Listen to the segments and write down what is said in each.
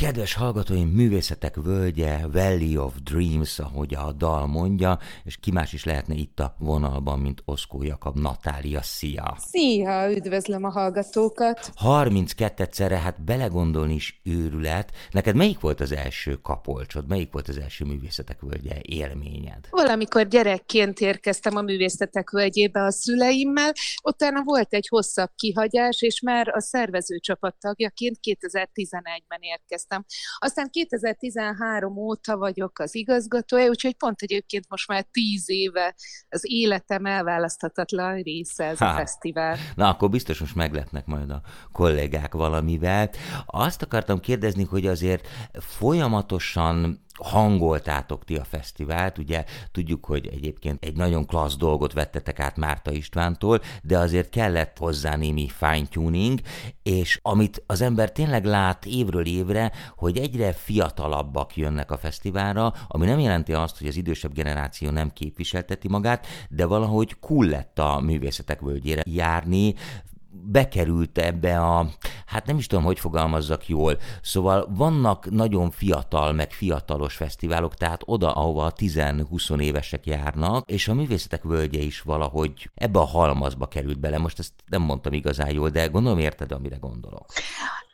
Kedves hallgatóim, művészetek völgye, Valley of Dreams, ahogy a dal mondja, és ki más is lehetne itt a vonalban, mint Oszkó Jakab Natália. Szia! Szia, üdvözlöm a hallgatókat! 32-szerre, hát belegondolni is őrület. Neked melyik volt az első kapolcsod, melyik volt az első művészetek völgye élményed? Valamikor gyerekként érkeztem a művészetek völgyébe a szüleimmel, utána volt egy hosszabb kihagyás, és már a szervezőcsapat tagjaként 2011-ben érkeztem dolgoztam. Aztán 2013 óta vagyok az igazgatója, úgyhogy pont egyébként most már tíz éve az életem elválaszthatatlan része ez ha. a fesztivál. Na, akkor biztos most meglepnek majd a kollégák valamivel. Azt akartam kérdezni, hogy azért folyamatosan hangoltátok ti a fesztivált, ugye? Tudjuk, hogy egyébként egy nagyon klassz dolgot vettetek át Márta Istvántól, de azért kellett hozzá némi fine-tuning, és amit az ember tényleg lát évről évre, hogy egyre fiatalabbak jönnek a fesztiválra, ami nem jelenti azt, hogy az idősebb generáció nem képviselteti magát, de valahogy cool lett a művészetek völgyére járni, bekerült ebbe a, hát nem is tudom, hogy fogalmazzak jól, szóval vannak nagyon fiatal, meg fiatalos fesztiválok, tehát oda, ahova a 10-20 évesek járnak, és a művészetek völgye is valahogy ebbe a halmazba került bele. Most ezt nem mondtam igazán jól, de gondolom érted, amire gondolok.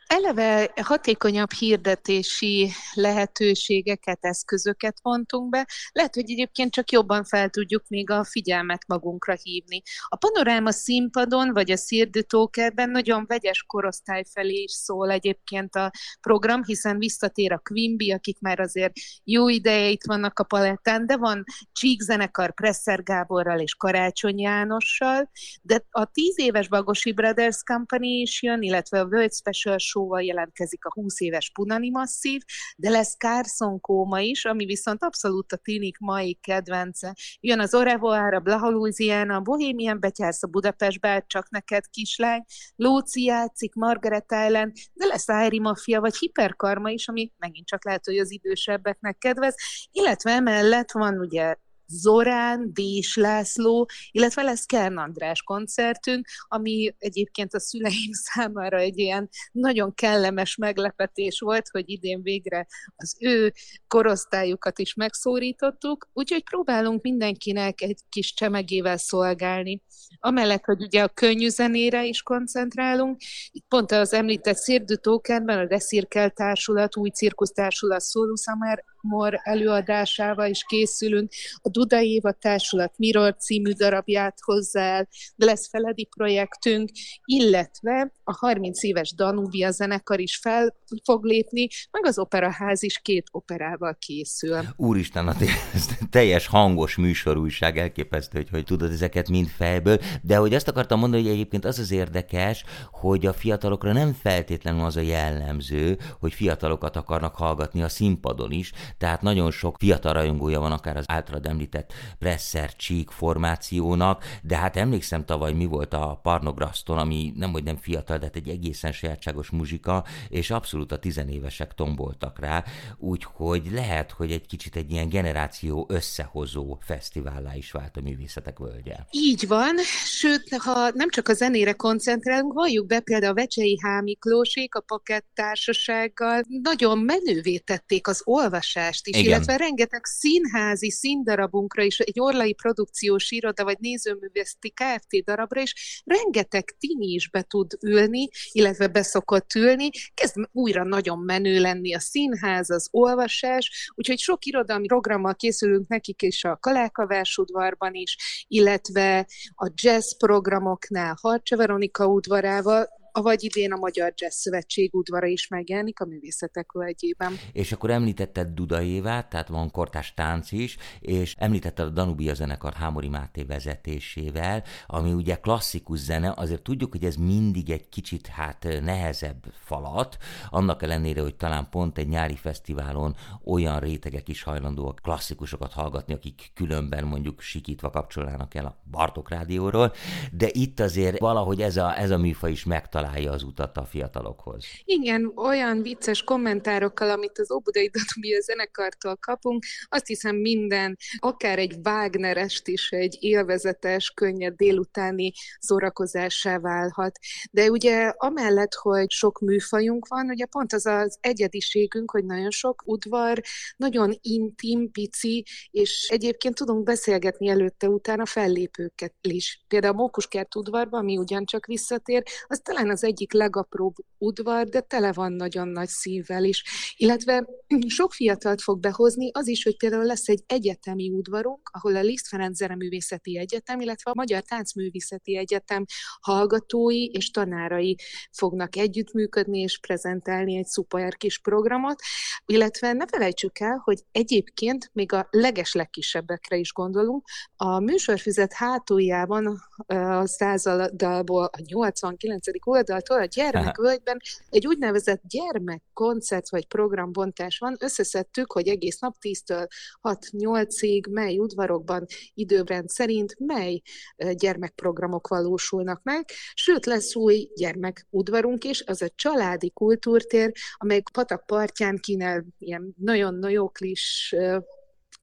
Eleve hatékonyabb hirdetési lehetőségeket, eszközöket vontunk be. Lehet, hogy egyébként csak jobban fel tudjuk még a figyelmet magunkra hívni. A panoráma színpadon, vagy a Cirde Tokerben nagyon vegyes korosztály felé is szól egyébként a program, hiszen visszatér a Quimby, akik már azért jó ideje itt vannak a palettán, de van Csík zenekar Presser Gáborral és Karácsony Jánossal, de a tíz éves Bagosi Brothers Company is jön, illetve a World Special Show-val jelentkezik a 20 éves Punani Masszív, de lesz Carson Kóma is, ami viszont abszolút a tinik mai kedvence. Jön az Orevoár, a Blaha Louisiana, a Bohemian Betyársz, a Budapest bár csak neked kislány, Lóci játszik, Margaret Island, de lesz Ári Mafia, vagy Hiperkarma is, ami megint csak lehet, hogy az idősebbeknek kedvez, illetve emellett van ugye Zorán, Dés László, illetve lesz Kern András koncertünk, ami egyébként a szüleim számára egy ilyen nagyon kellemes meglepetés volt, hogy idén végre az ő korosztályukat is megszórítottuk, úgyhogy próbálunk mindenkinek egy kis csemegével szolgálni. Amellett, hogy ugye a könnyű zenére is koncentrálunk, itt pont az említett Szérdő Tókerben a Reszirkel Társulat, új cirkusztársulat Szóluszamár Mor előadásával is készülünk. A Duda Éva Társulat Mirror című darabját hozzá el, de lesz feledi projektünk, illetve a 30 éves Danubia zenekar is fel fog lépni, meg az operaház is két operával készül. Úristen, a teljes hangos műsorújság elképesztő, hogy, hogy tudod ezeket mind fejből, de hogy azt akartam mondani, hogy egyébként az az érdekes, hogy a fiatalokra nem feltétlenül az a jellemző, hogy fiatalokat akarnak hallgatni a színpadon is, tehát nagyon sok fiatal rajongója van akár az általad említett Presser Cheek formációnak, de hát emlékszem tavaly mi volt a Parnograszton, ami nem hogy nem fiatal, de hát egy egészen sajátságos muzsika, és abszolút a tizenévesek tomboltak rá, úgyhogy lehet, hogy egy kicsit egy ilyen generáció összehozó fesztivállá is vált a művészetek völgye. Így van, sőt, ha nem csak a zenére koncentrálunk, valljuk be például a Vecsei Hámiklósék a Pakett Társasággal. Nagyon menővé tették az olvasást előadást is, Igen. illetve rengeteg színházi színdarabunkra is, egy orlai produkciós iroda, vagy nézőművészeti Kft. darabra is rengeteg tini is be tud ülni, illetve beszokott ülni, kezd újra nagyon menő lenni a színház, az olvasás, úgyhogy sok irodalmi programmal készülünk nekik is a Kalákavás udvarban is, illetve a jazz programoknál Harcsa Veronika udvarával, vagy idén a Magyar Jazz Szövetség udvara is megjelenik a művészetek völgyében. És akkor említetted Duda Évát, tehát van kortás tánc is, és említetted a Danubia zenekar Hámori Máté vezetésével, ami ugye klasszikus zene, azért tudjuk, hogy ez mindig egy kicsit hát nehezebb falat, annak ellenére, hogy talán pont egy nyári fesztiválon olyan rétegek is hajlandóak klasszikusokat hallgatni, akik különben mondjuk sikítva kapcsolnának el a Bartok rádióról, de itt azért valahogy ez a, ez a műfaj is megtalál találja az utat a fiatalokhoz. Igen, olyan vicces kommentárokkal, amit az Óbudai a zenekartól kapunk, azt hiszem minden, akár egy Wagnerest is egy élvezetes, könnyed délutáni szórakozássá válhat. De ugye amellett, hogy sok műfajunk van, ugye pont az az egyediségünk, hogy nagyon sok udvar, nagyon intim, pici, és egyébként tudunk beszélgetni előtte-utána fellépőket is. Például a Mókuskert udvarban, ami ugyancsak visszatér, az talán az egyik legapróbb udvar, de tele van nagyon nagy szívvel is. Illetve sok fiatalt fog behozni az is, hogy például lesz egy egyetemi udvarunk, ahol a Liszt Ferenc Zereművészeti Egyetem, illetve a Magyar Táncművészeti Egyetem hallgatói és tanárai fognak együttműködni és prezentálni egy szuper kis programot, illetve ne felejtsük el, hogy egyébként még a leges legkisebbekre is gondolunk. A műsorfüzet hátuljában a századalból a 89. oldaltól a gyermekvölgyben egy úgynevezett gyermekkoncert vagy programbontás van. Összeszedtük, hogy egész nap 10-től 6-8-ig mely udvarokban időrend szerint mely gyermekprogramok valósulnak meg, sőt lesz új gyermekudvarunk is, az a családi kultúrtér, amely patak partján kínál ilyen nagyon jó kis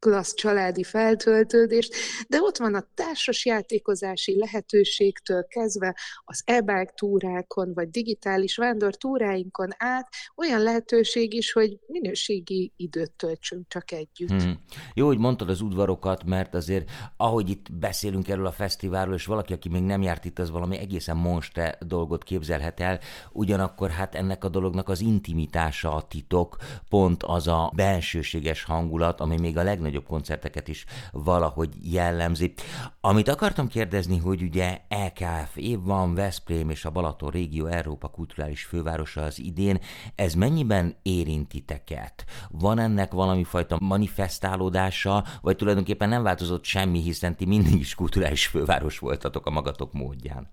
klassz családi feltöltődést, de ott van a társas játékozási lehetőségtől kezdve az e túrákon, vagy digitális vándor túráinkon át olyan lehetőség is, hogy minőségi időt töltsünk csak együtt. Hmm. Jó, hogy mondtad az udvarokat, mert azért ahogy itt beszélünk erről a fesztiválról, és valaki, aki még nem járt itt, az valami egészen monstre dolgot képzelhet el, ugyanakkor hát ennek a dolognak az intimitása a titok, pont az a belsőséges hangulat, ami még a legnagyobb legnagyobb koncerteket is valahogy jellemzi. Amit akartam kérdezni, hogy ugye EKF év van, Veszprém és a Balaton régió Európa kulturális fővárosa az idén, ez mennyiben érintiteket? Van ennek valami fajta manifestálódása, vagy tulajdonképpen nem változott semmi, hiszen ti mindig is kulturális főváros voltatok a magatok módján?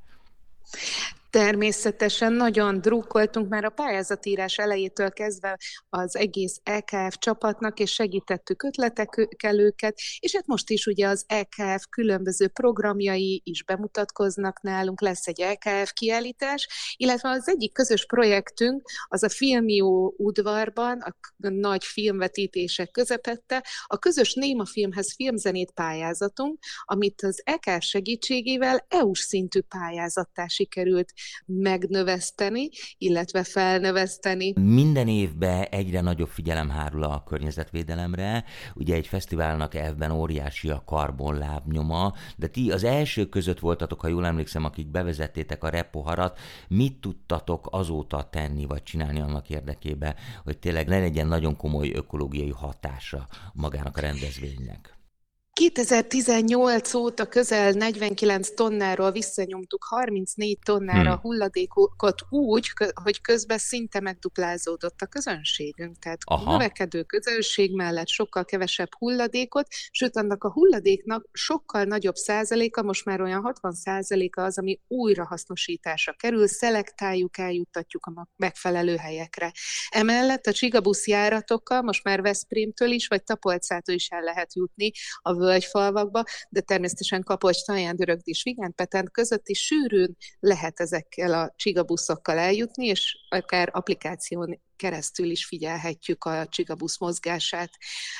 Természetesen nagyon drukkoltunk már a pályázatírás elejétől kezdve az egész EKF csapatnak, és segítettük ötletekkel őket, és hát most is ugye az EKF különböző programjai is bemutatkoznak nálunk, lesz egy EKF kiállítás, illetve az egyik közös projektünk az a Filmió udvarban, a nagy filmvetítések közepette, a közös Néma filmhez filmzenét pályázatunk, amit az EKF segítségével EU-s szintű pályázattá sikerült megnöveszteni, illetve felnöveszteni. Minden évben egyre nagyobb figyelem hárul a környezetvédelemre. Ugye egy fesztiválnak elvben óriási a karbonlábnyoma, de ti az első között voltatok, ha jól emlékszem, akik bevezettétek a repoharat. Mit tudtatok azóta tenni, vagy csinálni annak érdekében, hogy tényleg ne legyen nagyon komoly ökológiai hatása magának a rendezvénynek? 2018 óta közel 49 tonnáról visszanyomtuk 34 tonnára hmm. a hulladékokat úgy, hogy közben szinte megduplázódott a közönségünk. Tehát Aha. növekedő közönség mellett sokkal kevesebb hulladékot, sőt annak a hulladéknak sokkal nagyobb százaléka, most már olyan 60 százaléka az, ami újrahasznosításra kerül, szelektáljuk, eljuttatjuk a megfelelő helyekre. Emellett a csigabusz járatokkal most már Veszprémtől is, vagy Tapolcától is el lehet jutni a völgyfalvakba, de természetesen Kapocs, Taján, Dörögdis, Vigánpetent között is sűrűn lehet ezekkel a csigabuszokkal eljutni, és akár applikáción keresztül is figyelhetjük a csigabusz mozgását.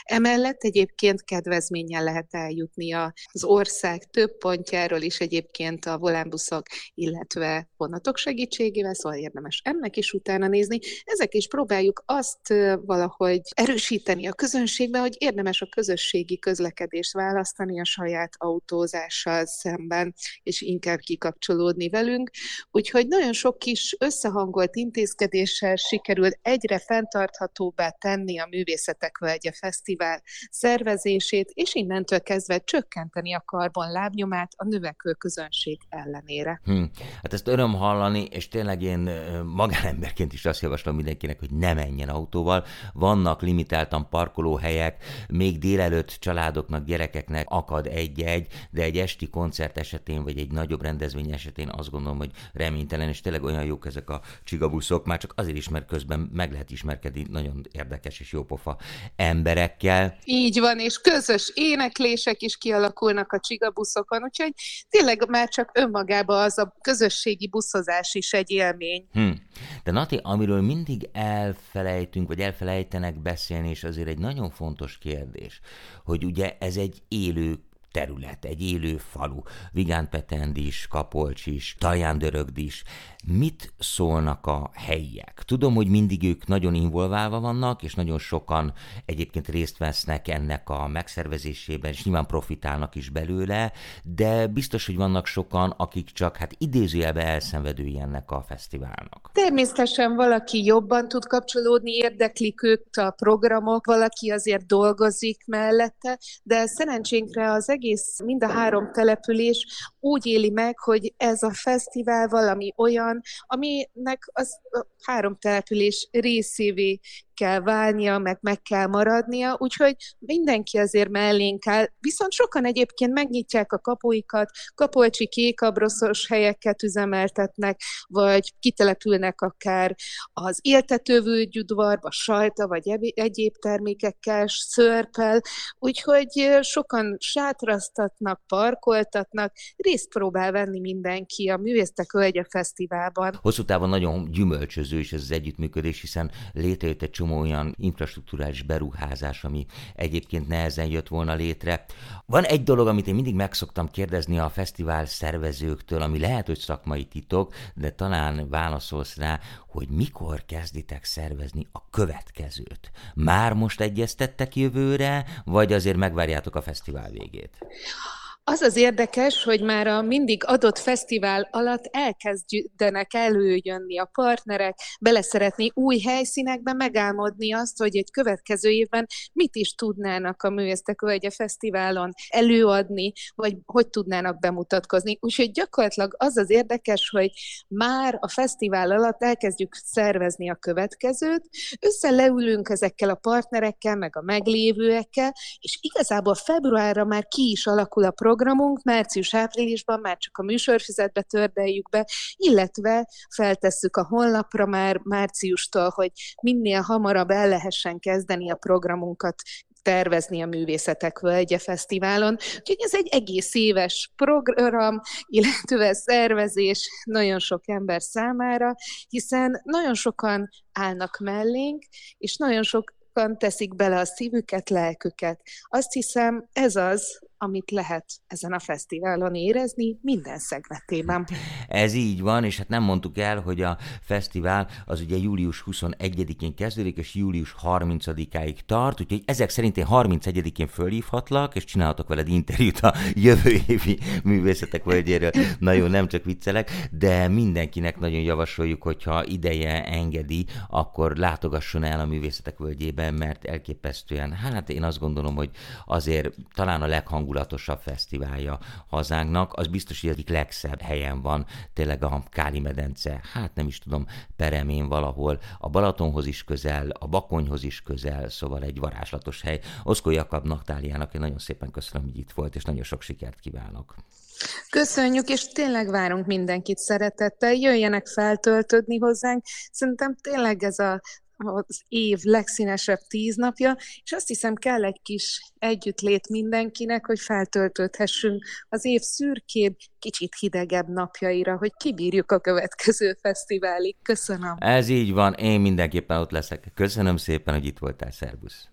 Emellett egyébként kedvezménnyel lehet eljutni az ország több pontjáról is egyébként a volánbuszok, illetve vonatok segítségével, szóval érdemes ennek is utána nézni. Ezek is próbáljuk azt valahogy erősíteni a közönségben, hogy érdemes a közösségi közlekedést választani a saját autózással szemben, és inkább kikapcsolódni velünk. Úgyhogy nagyon sok kis összehangolt intézkedéssel sikerült egyre fenntarthatóbbá tenni a Művészetek Völgye Fesztivál szervezését, és innentől kezdve csökkenteni a karbon lábnyomát a növekvő közönség ellenére. Hm. Hát ezt öröm hallani, és tényleg én magánemberként is azt javaslom mindenkinek, hogy ne menjen autóval. Vannak limitáltan parkolóhelyek, még délelőtt családoknak, gyerekeknek akad egy-egy, de egy esti koncert esetén, vagy egy nagyobb rendezvény esetén azt gondolom, hogy reménytelen, és tényleg olyan jók ezek a csigabuszok, már csak azért is, mert közben meg lehet ismerkedni nagyon érdekes és jópofa emberekkel. Így van, és közös éneklések is kialakulnak a csigabuszokon, úgyhogy tényleg már csak önmagában az a közösségi buszozás is egy élmény. Hm. De Nati, amiről mindig elfelejtünk, vagy elfelejtenek beszélni, és azért egy nagyon fontos kérdés, hogy ugye ez egy élő terület, egy élő falu. Vigán Petendis, Kapolcsis, Talján-Dörögdis. Mit szólnak a helyiek? Tudom, hogy mindig ők nagyon involválva vannak, és nagyon sokan egyébként részt vesznek ennek a megszervezésében, és nyilván profitálnak is belőle, de biztos, hogy vannak sokan, akik csak hát idézőjelbe elszenvedői ennek a fesztiválnak. Természetesen valaki jobban tud kapcsolódni, érdeklik őt a programok, valaki azért dolgozik mellette, de szerencsénkre az egész, mind a három település úgy éli meg, hogy ez a fesztivál valami olyan, aminek az három település részévé kell válnia, meg meg kell maradnia, úgyhogy mindenki azért mellénk áll. Viszont sokan egyébként megnyitják a kapuikat, kapolcsi kékabroszos helyeket üzemeltetnek, vagy kitelepülnek akár az éltetővődgyudvarba, sajta, vagy egyéb termékekkel, szörpel, úgyhogy sokan sátrasztatnak, parkoltatnak, részt próbál venni mindenki a Művésztek Völgye Fesztiválban. Hosszú távon nagyon gyümölcsöző is ez az együttműködés, hiszen létrejött egy csomó olyan infrastruktúrális beruházás, ami egyébként nehezen jött volna létre. Van egy dolog, amit én mindig megszoktam kérdezni a fesztivál szervezőktől, ami lehet, hogy szakmai titok, de talán válaszolsz rá, hogy mikor kezditek szervezni a következőt. Már most egyeztettek jövőre, vagy azért megvárjátok a fesztivál végét? Az az érdekes, hogy már a mindig adott fesztivál alatt elkezdenek előjönni a partnerek, beleszeretni új helyszínekbe, megálmodni azt, hogy egy következő évben mit is tudnának a Művésztek Völgye Fesztiválon előadni, vagy hogy tudnának bemutatkozni. Úgyhogy gyakorlatilag az az érdekes, hogy már a fesztivál alatt elkezdjük szervezni a következőt, összeleülünk ezekkel a partnerekkel, meg a meglévőekkel, és igazából februárra már ki is alakul a program, programunk, március-áprilisban már csak a műsorfizetbe tördeljük be, illetve feltesszük a honlapra már márciustól, hogy minél hamarabb el lehessen kezdeni a programunkat tervezni a Művészetek Völgye Fesztiválon. Úgyhogy ez egy egész éves program, illetve szervezés nagyon sok ember számára, hiszen nagyon sokan állnak mellénk, és nagyon sokan teszik bele a szívüket, lelküket. Azt hiszem, ez az, amit lehet ezen a fesztiválon érezni minden szegletében. Ez így van, és hát nem mondtuk el, hogy a fesztivál az ugye július 21-én kezdődik, és július 30-áig tart, úgyhogy ezek szerint én 31-én fölhívhatlak, és csinálhatok veled interjút a jövő évi művészetek völgyéről. Nagyon nem csak viccelek, de mindenkinek nagyon javasoljuk, hogyha ideje engedi, akkor látogasson el a művészetek völgyében, mert elképesztően, hát én azt gondolom, hogy azért talán a leghang leghangulatosabb fesztiválja hazánknak, az biztos, hogy egyik legszebb helyen van, tényleg a Káli medence, hát nem is tudom, Peremén valahol, a Balatonhoz is közel, a Bakonyhoz is közel, szóval egy varázslatos hely. Oszkó Jakab Naktáliának én nagyon szépen köszönöm, hogy itt volt, és nagyon sok sikert kívánok. Köszönjük, és tényleg várunk mindenkit szeretettel. Jöjjenek feltöltődni hozzánk. Szerintem tényleg ez a az év legszínesebb tíz napja, és azt hiszem kell egy kis együttlét mindenkinek, hogy feltöltődhessünk az év szürkébb, kicsit hidegebb napjaira, hogy kibírjuk a következő fesztiválig. Köszönöm. Ez így van, én mindenképpen ott leszek. Köszönöm szépen, hogy itt voltál, szervusz.